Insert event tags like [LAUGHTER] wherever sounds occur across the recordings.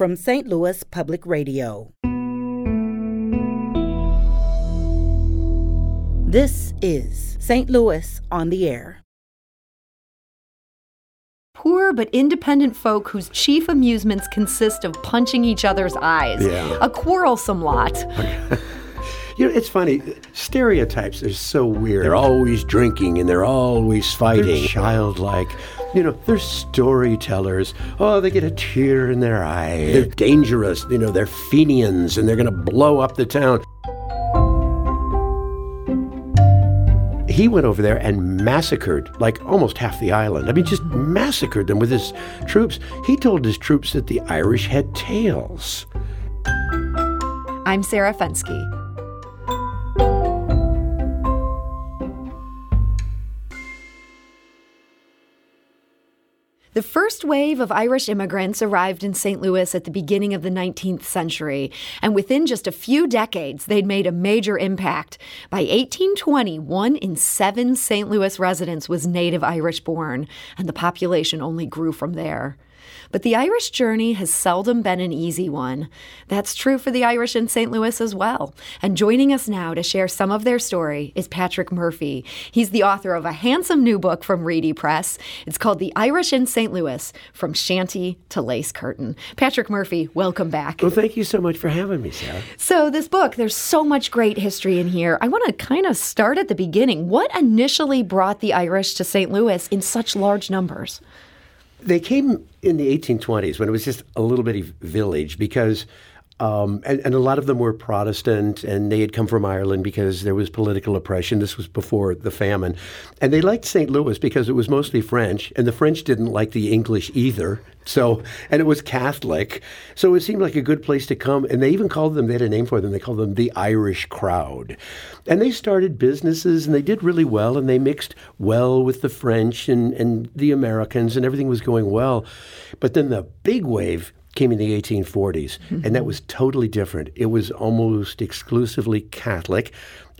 from St. Louis Public Radio. This is St. Louis on the Air. Poor but independent folk whose chief amusements consist of punching each other's eyes. Yeah. A quarrelsome lot. [LAUGHS] You know, it's funny. Stereotypes are so weird. They're always drinking and they're always fighting. They're childlike. You know, they're storytellers. Oh, they get a tear in their eye. They're dangerous. You know, they're Fenians and they're going to blow up the town. He went over there and massacred like almost half the island. I mean, just massacred them with his troops. He told his troops that the Irish had tails. I'm Sarah Fenske. The first wave of Irish immigrants arrived in St. Louis at the beginning of the 19th century, and within just a few decades, they'd made a major impact. By 1820, one in seven St. Louis residents was native Irish born, and the population only grew from there. But the Irish journey has seldom been an easy one. That's true for the Irish in St. Louis as well. And joining us now to share some of their story is Patrick Murphy. He's the author of a handsome new book from Reedy Press. It's called The Irish in St. Louis From Shanty to Lace Curtain. Patrick Murphy, welcome back. Well, thank you so much for having me, Sarah. So, this book, there's so much great history in here. I want to kind of start at the beginning. What initially brought the Irish to St. Louis in such large numbers? They came in the 1820s when it was just a little bitty village because, um, and, and, a lot of them were Protestant and they had come from Ireland because there was political oppression. This was before the famine. And they liked St. Louis because it was mostly French and the French didn't like the English either. So, and it was Catholic. So it seemed like a good place to come. And they even called them, they had a name for them, they called them the Irish crowd. And they started businesses and they did really well and they mixed well with the French and, and the Americans and everything was going well. But then the big wave came in the 1840s, mm-hmm. and that was totally different. It was almost exclusively Catholic,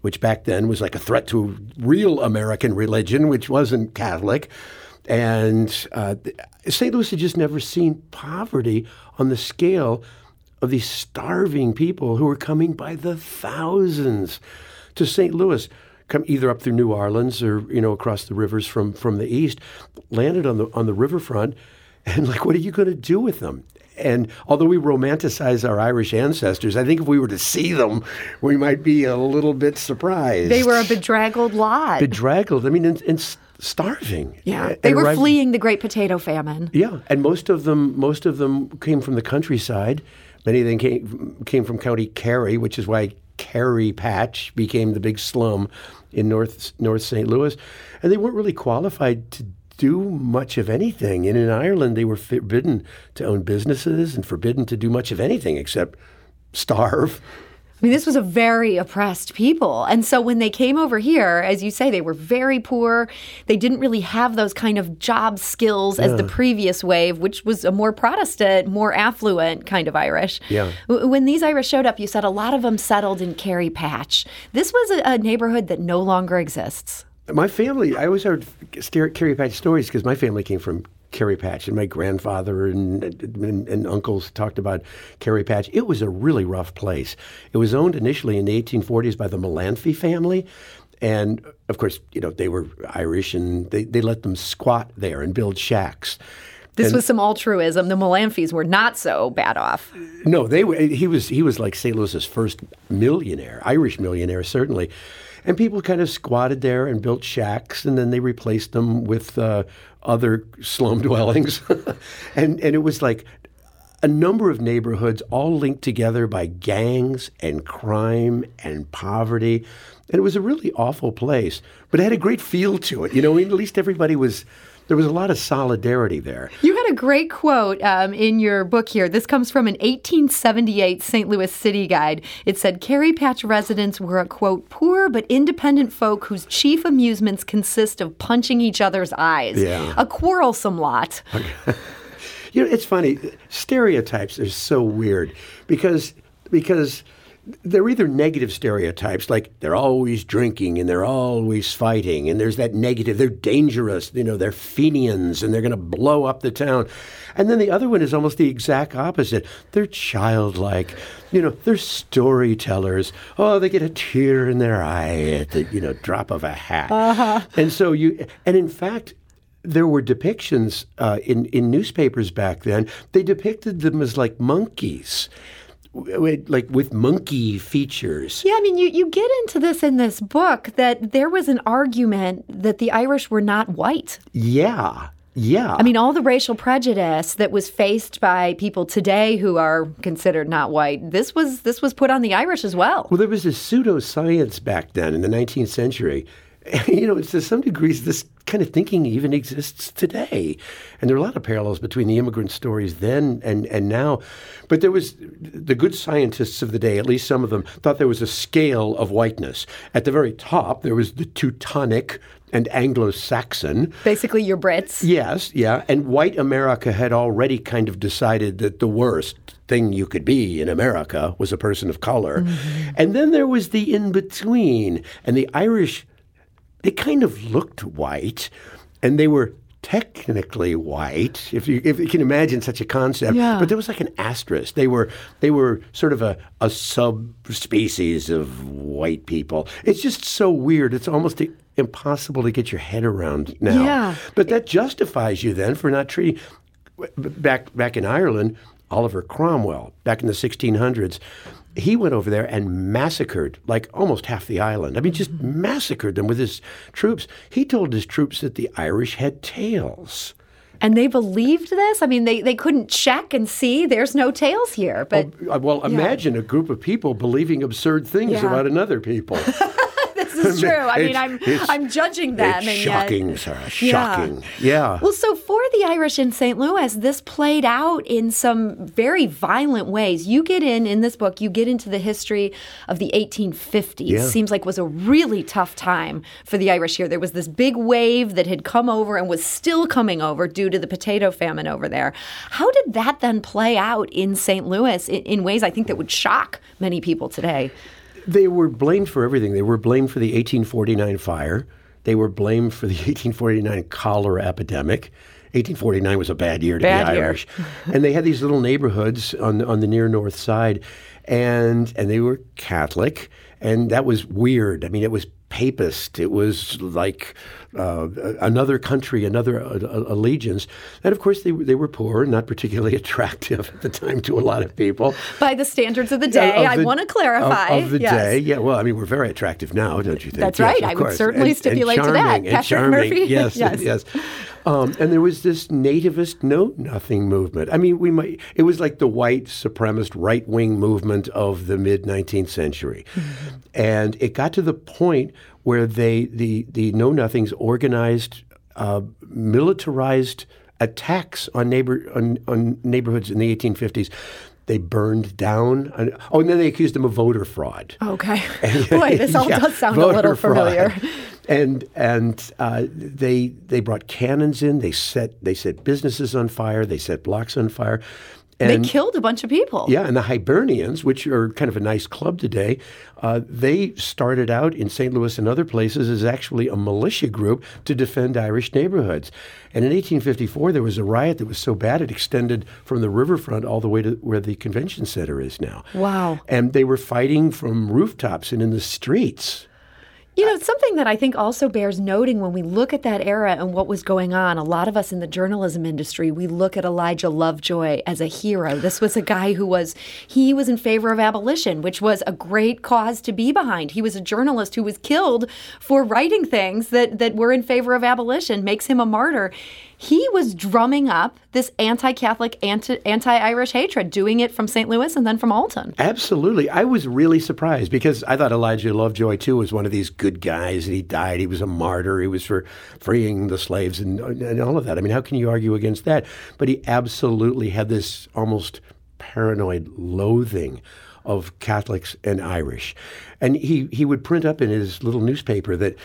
which back then was like a threat to real American religion, which wasn't Catholic. And uh, St. Louis had just never seen poverty on the scale of these starving people who were coming by the thousands to St. Louis come either up through New Orleans or you know across the rivers from from the east, landed on the on the riverfront, and like, what are you going to do with them? And although we romanticize our Irish ancestors, I think if we were to see them, we might be a little bit surprised. They were a bedraggled lot. Bedraggled. I mean, and, and starving. Yeah, uh, they were arrived, fleeing the Great Potato Famine. Yeah, and most of them, most of them came from the countryside. Many of them came came from County Kerry, which is why Kerry Patch became the big slum in North North St. Louis, and they weren't really qualified to do much of anything. And in Ireland, they were forbidden to own businesses and forbidden to do much of anything except starve. I mean, this was a very oppressed people. And so when they came over here, as you say, they were very poor. They didn't really have those kind of job skills yeah. as the previous wave, which was a more Protestant, more affluent kind of Irish. Yeah. When these Irish showed up, you said a lot of them settled in Kerry Patch. This was a, a neighborhood that no longer exists. My family, I always heard Kerry Patch stories because my family came from Kerry Patch, and my grandfather and, and, and, uncles talked about Kerry Patch. It was a really rough place. It was owned initially in the 1840s by the Mullanphy family. And of course, you know, they were Irish and they, they let them squat there and build shacks. This and, was some altruism. The Mullanphys were not so bad off. No, they were. He was he was like St. Louis's first millionaire, Irish millionaire, certainly. And people kind of squatted there and built shacks, and then they replaced them with uh, other slum [LAUGHS] dwellings. and, and it was like a number of neighborhoods all linked together by gangs and crime and poverty. And it was a really awful place, but it had a great feel to it. You know, at least everybody was there was a lot of solidarity there. You had a great quote um, in your book here. This comes from an 1878 St. Louis City Guide. It said Kerry Patch residents were a quote poor but independent folk whose chief amusements consist of punching each other's eyes. Yeah. A quarrelsome lot. [LAUGHS] you know, it's funny. Stereotypes are so weird because because they're either negative stereotypes, like they're always drinking and they're always fighting, and there's that negative, they're dangerous, you know, they're Fenians and they're going to blow up the town. And then the other one is almost the exact opposite. They're childlike, you know, they're storytellers. Oh, they get a tear in their eye at the, you know, drop of a hat. Uh-huh. And so you, and in fact, there were depictions uh, in in newspapers back then. They depicted them as like monkeys like with monkey features. Yeah, I mean, you, you get into this in this book that there was an argument that the Irish were not white. Yeah. Yeah. I mean, all the racial prejudice that was faced by people today who are considered not white, this was this was put on the Irish as well. Well, there was this pseudoscience back then in the 19th century [LAUGHS] you know, to some degrees, this kind of thinking even exists today. And there are a lot of parallels between the immigrant stories then and, and now. But there was the good scientists of the day, at least some of them, thought there was a scale of whiteness. At the very top, there was the Teutonic and Anglo Saxon. Basically, your Brits. Yes, yeah. And white America had already kind of decided that the worst thing you could be in America was a person of color. Mm-hmm. And then there was the in between. And the Irish they kind of looked white, and they were technically white, if you if you can imagine such a concept. Yeah. But there was like an asterisk. They were they were sort of a, a subspecies of white people. It's just so weird. It's almost impossible to get your head around now. Yeah. But that justifies you then for not treating back back in Ireland, Oliver Cromwell, back in the 1600s he went over there and massacred like almost half the island. I mean, just mm-hmm. massacred them with his troops. He told his troops that the Irish had tails. And they believed this? I mean, they, they couldn't check and see there's no tails here. But oh, well, imagine yeah. a group of people believing absurd things yeah. about another people. [LAUGHS] is [LAUGHS] true. I mean, I'm I'm judging them. It's shocking, yet, Sarah. Shocking. Yeah. yeah. Well, so for the Irish in St. Louis, this played out in some very violent ways. You get in in this book. You get into the history of the 1850s. Yeah. Seems like was a really tough time for the Irish here. There was this big wave that had come over and was still coming over due to the potato famine over there. How did that then play out in St. Louis in, in ways I think that would shock many people today? They were blamed for everything. They were blamed for the 1849 fire. They were blamed for the 1849 cholera epidemic. 1849 was a bad year to bad the. Irish, and they had these little neighborhoods on on the near north side, and and they were Catholic, and that was weird. I mean, it was papist. It was like uh, another country, another uh, allegiance. And of course, they, they were poor, not particularly [LAUGHS] attractive at the time to a lot of people. By the standards of the day, uh, of the, I want to clarify. Of, of the yes. day, yeah. Well, I mean, we're very attractive now, don't you think? That's yes, right. I course. would certainly and, stipulate and charming, to that. And charming. Murphy. [LAUGHS] Yes, yes. yes. Um, and there was this nativist know nothing movement. I mean, we might it was like the white supremacist right wing movement of the mid 19th century, mm-hmm. and it got to the point where they the the know nothings organized uh, militarized attacks on neighbor on, on neighborhoods in the 1850s they burned down. oh, and then they accused them of voter fraud. Okay. [LAUGHS] Boy, this all [LAUGHS] yeah, does sound a little familiar. Fraud. [LAUGHS] And and uh, they they brought cannons in. They set they set businesses on fire. They set blocks on fire. And, they killed a bunch of people. Yeah, and the Hibernians, which are kind of a nice club today, uh, they started out in St. Louis and other places as actually a militia group to defend Irish neighborhoods. And in 1854, there was a riot that was so bad it extended from the riverfront all the way to where the convention center is now. Wow. And they were fighting from rooftops and in the streets. You know, something that I think also bears noting when we look at that era and what was going on, a lot of us in the journalism industry, we look at Elijah Lovejoy as a hero. This was a guy who was, he was in favor of abolition, which was a great cause to be behind. He was a journalist who was killed for writing things that, that were in favor of abolition, makes him a martyr he was drumming up this anti-Catholic, anti- anti-Irish hatred, doing it from St. Louis and then from Alton. Absolutely. I was really surprised because I thought Elijah Lovejoy, too, was one of these good guys and he died. He was a martyr. He was for freeing the slaves and, and all of that. I mean, how can you argue against that? But he absolutely had this almost paranoid loathing of Catholics and Irish. And he, he would print up in his little newspaper that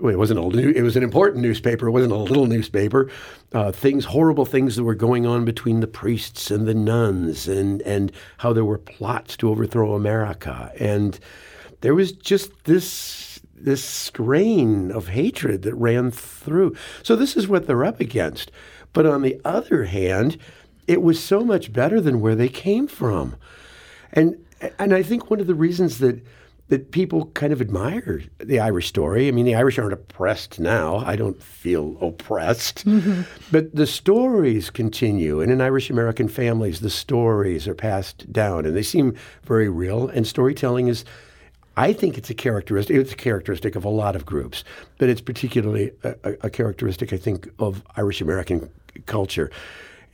well, it wasn't a new, it was an important newspaper. It wasn't a little newspaper. Uh, things, horrible things that were going on between the priests and the nuns, and and how there were plots to overthrow America, and there was just this this strain of hatred that ran through. So this is what they're up against. But on the other hand, it was so much better than where they came from, and and I think one of the reasons that that people kind of admire the Irish story. I mean, the Irish aren't oppressed now. I don't feel oppressed. Mm-hmm. But the stories continue. And in Irish American families, the stories are passed down and they seem very real. And storytelling is, I think it's a characteristic, it's a characteristic of a lot of groups, but it's particularly a, a characteristic, I think, of Irish American culture.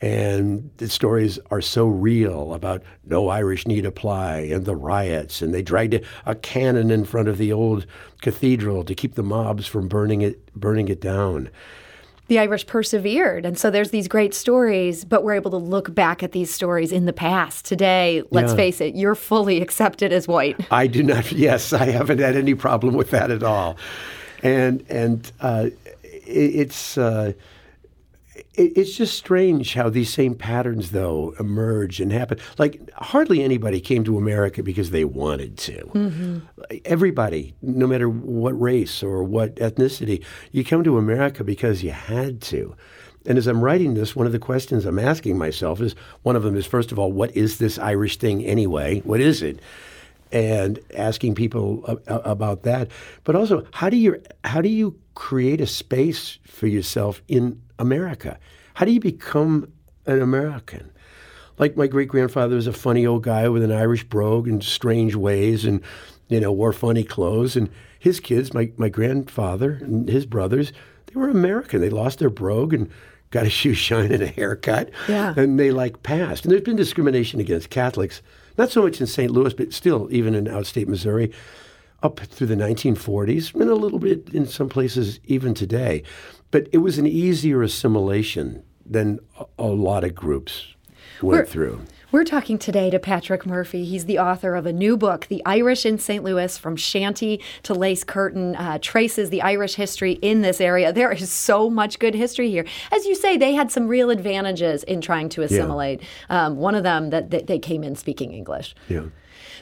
And the stories are so real about no Irish need apply and the riots. And they dragged a cannon in front of the old cathedral to keep the mobs from burning it, burning it down the Irish persevered. And so there's these great stories, but we're able to look back at these stories in the past. Today, let's yeah. face it, you're fully [LAUGHS] accepted as white. I do not, [LAUGHS] yes, I haven't had any problem with that at all. And, and uh, it, it's, uh, it's just strange how these same patterns, though, emerge and happen. Like, hardly anybody came to America because they wanted to. Mm-hmm. Everybody, no matter what race or what ethnicity, you come to America because you had to. And as I'm writing this, one of the questions I'm asking myself is one of them is, first of all, what is this Irish thing anyway? What is it? And asking people about that, but also how do you how do you create a space for yourself in America. How do you become an American? Like my great grandfather was a funny old guy with an Irish brogue and strange ways and, you know, wore funny clothes. And his kids, my, my grandfather and his brothers, they were American. They lost their brogue and got a [LAUGHS] shoe shine and a haircut. Yeah. And they like passed. And there's been discrimination against Catholics, not so much in St. Louis, but still even in outstate Missouri up through the 1940s and a little bit in some places even today. But it was an easier assimilation than a, lot of groups went we're, through. We're talking today to Patrick Murphy. He's the author of a new book, The Irish in St. Louis From Shanty to Lace Curtain, uh, traces the Irish history in this area. There is so much good history here. As you say, they had some real advantages in trying to assimilate. Yeah. Um, one of them that, that they came in speaking English. Yeah.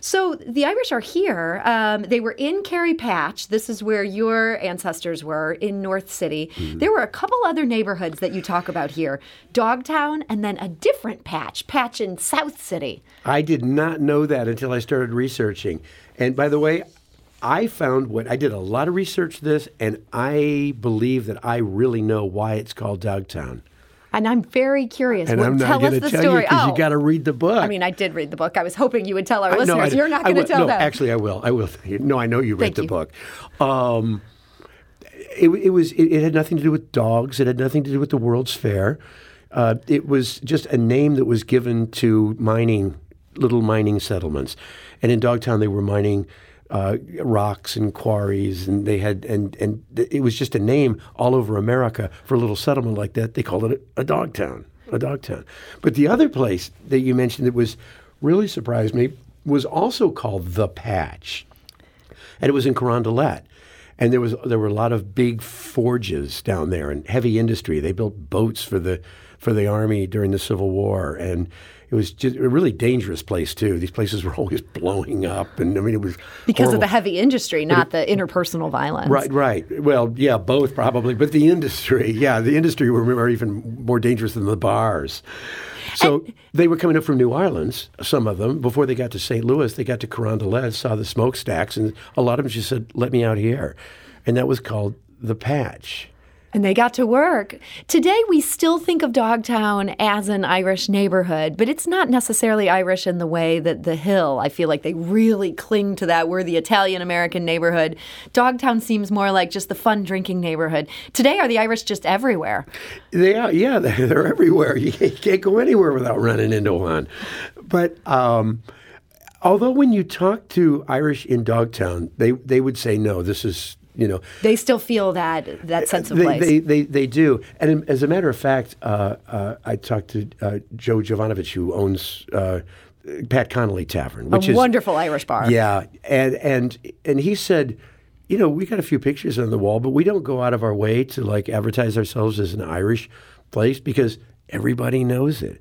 So the Irish are here. Um, they were in Kerry Patch. This is where your ancestors were in North City. Mm-hmm. There were a couple other neighborhoods that you talk about here Dogtown, and then a different patch, patch in South City. I did not know that until I started researching. And by the way, I found what I did a lot of research this, and I believe that I really know why it's called Dogtown. And I'm very curious. And well, I'm not going to tell story. you because oh. you got to read the book. I mean, I did read the book. I was hoping you would tell our I, listeners. No, You're not going to tell no, them. Actually, I will. I will. No, I know you read Thank the you. book. Um, it, it, was. It, it, had nothing to do with dogs. It had nothing to do with the World's Fair. Uh, it was just a name that was given to mining, little mining settlements, and in Dogtown they were mining uh, rocks and quarries, and they had and and it was just a name all over America for a little settlement like that. They called it a, a dog town, a dog town. But the other place that you mentioned that was really surprised me was also called the Patch, and it was in Carondelet. And there was there were a lot of big forges down there and heavy industry. They built boats for the for the army during the Civil War, and it was just a really dangerous place too. These places were [LAUGHS] always blowing up, and I mean it was because horrible. of the heavy industry, not the interpersonal violence. Right, right. Well, yeah, both probably, but the industry, [LAUGHS] yeah, the industry were, were even more dangerous than the bars. So and, they were coming up from New Orleans, some of them, before they got to St. Louis. They got to Carondelet, saw the smokestacks, and a lot of them just said, "Let me out here," and that was called the Patch. And they got to work. Today, we still think of Dogtown as an Irish neighborhood, but it's not necessarily Irish in the way that the Hill, I feel like they really cling to that. We're the Italian American neighborhood. Dogtown seems more like just the fun drinking neighborhood. Today, are the Irish just everywhere? They are, yeah, [LAUGHS] they're everywhere. You can't go anywhere without running into one. But, um, although when you talk to Irish in Dogtown, they, they would say, no, this is you know they still feel that that sense of they, place. They, they, they do. And as a matter of fact, uh, uh, I talked to uh, Joe Jovanovich, who owns uh, Pat Connolly Tavern, which is a is wonderful Irish bar. Yeah, and and and he said you know, we got a few pictures on the wall, but we don't go out of our way to like advertise ourselves as an Irish place because everybody knows it.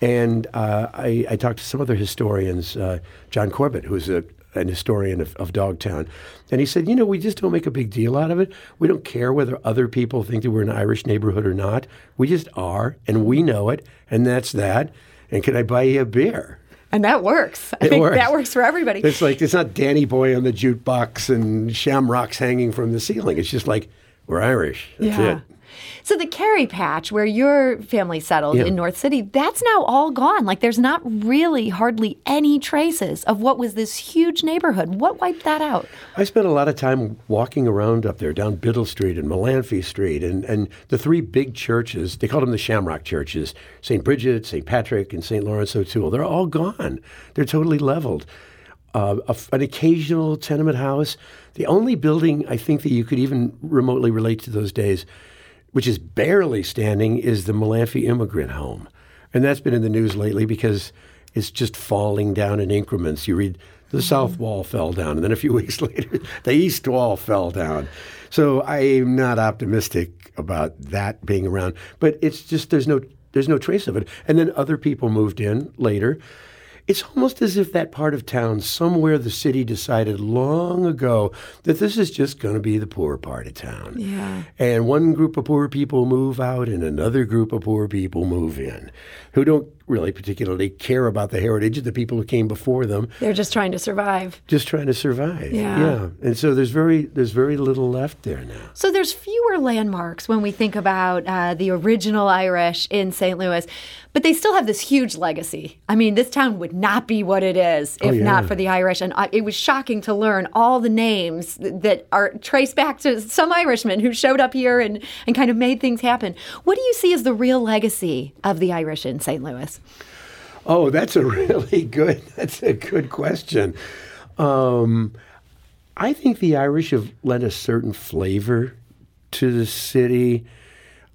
And uh, I, I talked to some other historians, uh, John Corbett, who's a, an historian of, of Dogtown, and he said, you know, we just don't make a big deal out of it. We don't care whether other people think that we're an Irish neighborhood or not. We just are, and we know it, and that's that. And can I buy you a beer? And that works. I It think works. that works for everybody. It's like it's not Danny Boy on the jukebox and shamrocks hanging from the ceiling. It's just like we're Irish. That's yeah. it. So the Kerry Patch, where your family settled Yeah. in North City, that's now all gone. Like there's not really hardly any traces of what was this huge neighborhood. What wiped that out? I spent a lot of time walking around up there, down Biddle Street and Mullanphy Street, and, and the three big churches, they called them the Shamrock churches St. Bridget, St. Patrick, and St. Lawrence O'Toole. They're all gone. They're totally leveled. Uh, a an occasional tenement house. The only building I think that you could even remotely relate to those days, which is barely standing, is the Mullanphy Immigrant Home. And that's been in the news lately because it's just falling down in increments. You read the mm-hmm. south wall fell down, and then a few [LAUGHS] weeks later, the east wall fell down. So I'm not optimistic about that being around. But it's just there's no there's no trace of it. And then other people moved in later. It's almost as if that part of town, somewhere the city decided long ago that this is just going to be the poor part of town. Yeah. And one group of poor people move out and another group of poor people move in who don't really particularly care about the heritage of the people who came before them, They're just trying to survive. just trying to survive. Yeah. Yeah. And so there's very there's very little left there now. So there's fewer landmarks when we think about uh, the original Irish in St. Louis, but they still have this huge legacy. I mean, this town would not be what it is if Oh, yeah. not for the Irish, and I, it was shocking to learn all the names that are traced back to some Irishmen who showed up here and, and kind of made things happen. What do you see as the real legacy of the Irish in St. Louis? Oh, that's a [LAUGHS] really good. That's a good question. Um, I think the Irish have lent a certain flavor to the city.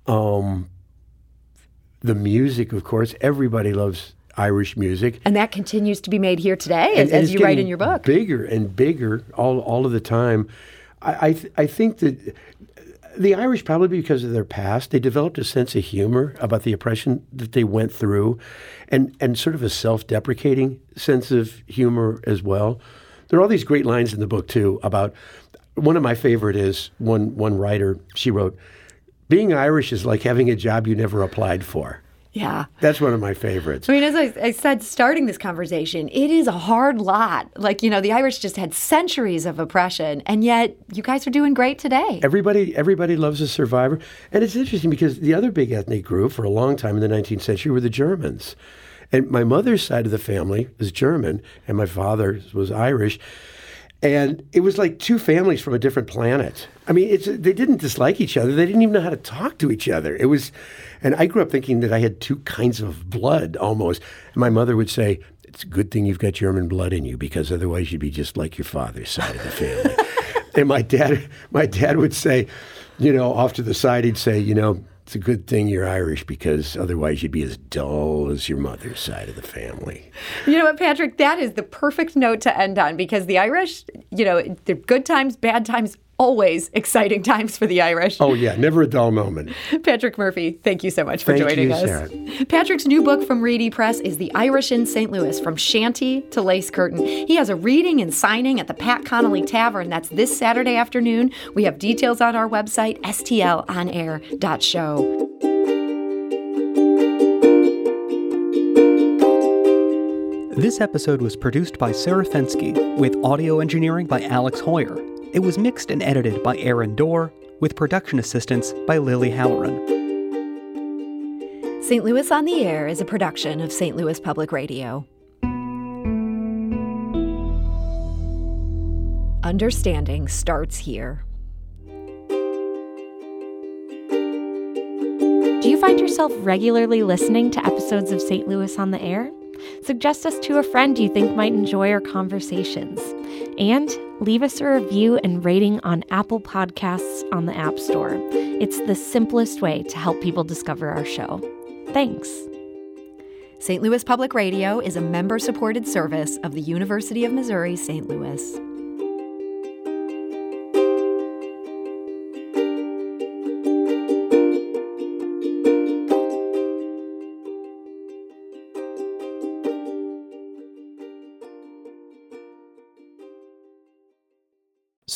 Um, the music, of course, everybody loves Irish music. And that continues to be made here today, as, and as you write in your book. Bigger and bigger all, all of the time. I, I, th- I think that the Irish, probably because of their past, they developed a sense of humor about the oppression that they went through and, and sort of a self deprecating sense of humor as well. There are all these great lines in the book, too, about one of my favorite is one, one writer, she wrote, Being Irish is like having a job you never applied for. Yeah. That's one of my favorites. I mean, as I, I said, starting this conversation, it is a hard lot. Like, you know, the Irish just had centuries of oppression, and yet you guys are doing great today. Everybody, everybody loves a survivor, and it's interesting because the other big ethnic group for a long time in the 19th century were the Germans, and my mother's side of the family is German, and my father's was Irish, and it was like two families from a different planet. I mean, it's they didn't dislike each other; they didn't even know how to talk to each other. It was, and I grew up thinking that I had two kinds of blood almost. And my mother would say, "It's a good thing you've got German blood in you because otherwise you'd be just like your father's side of the family." [LAUGHS] and my dad, my dad would say, you know, off to the side, he'd say, you know, it's a good thing you're Irish because otherwise you'd be as dull as your mother's side of the family. You know what, Patrick? That is the perfect note to end on because the Irish, you know, they're good times, bad times, always exciting times for the Irish. Oh yeah, never a dull moment. [LAUGHS] Patrick Murphy, thank you so much for Thank joining you, us. Sarah. Patrick's new book from Reedy Press is The Irish in St. Louis From Shanty to Lace Curtain. He has a reading and signing at the Pat Connolly Tavern. That's this Saturday afternoon. We have details on our website, stlonair.show. This episode was produced by Sarah Fenske, with audio engineering by Alex Heuer. It was mixed and edited by Aaron Doerr, with production assistance by Lily Halloran. St. Louis on the Air is a production of St. Louis Public Radio. Understanding starts here. Do you find yourself regularly listening to episodes of St. Louis on the Air? Suggest us to a friend you think might enjoy our conversations. And leave us a review and rating on Apple Podcasts on the App Store. It's the simplest way to help people discover our show. Thanks. St. Louis Public Radio is a member supported service of the University of Missouri St. Louis.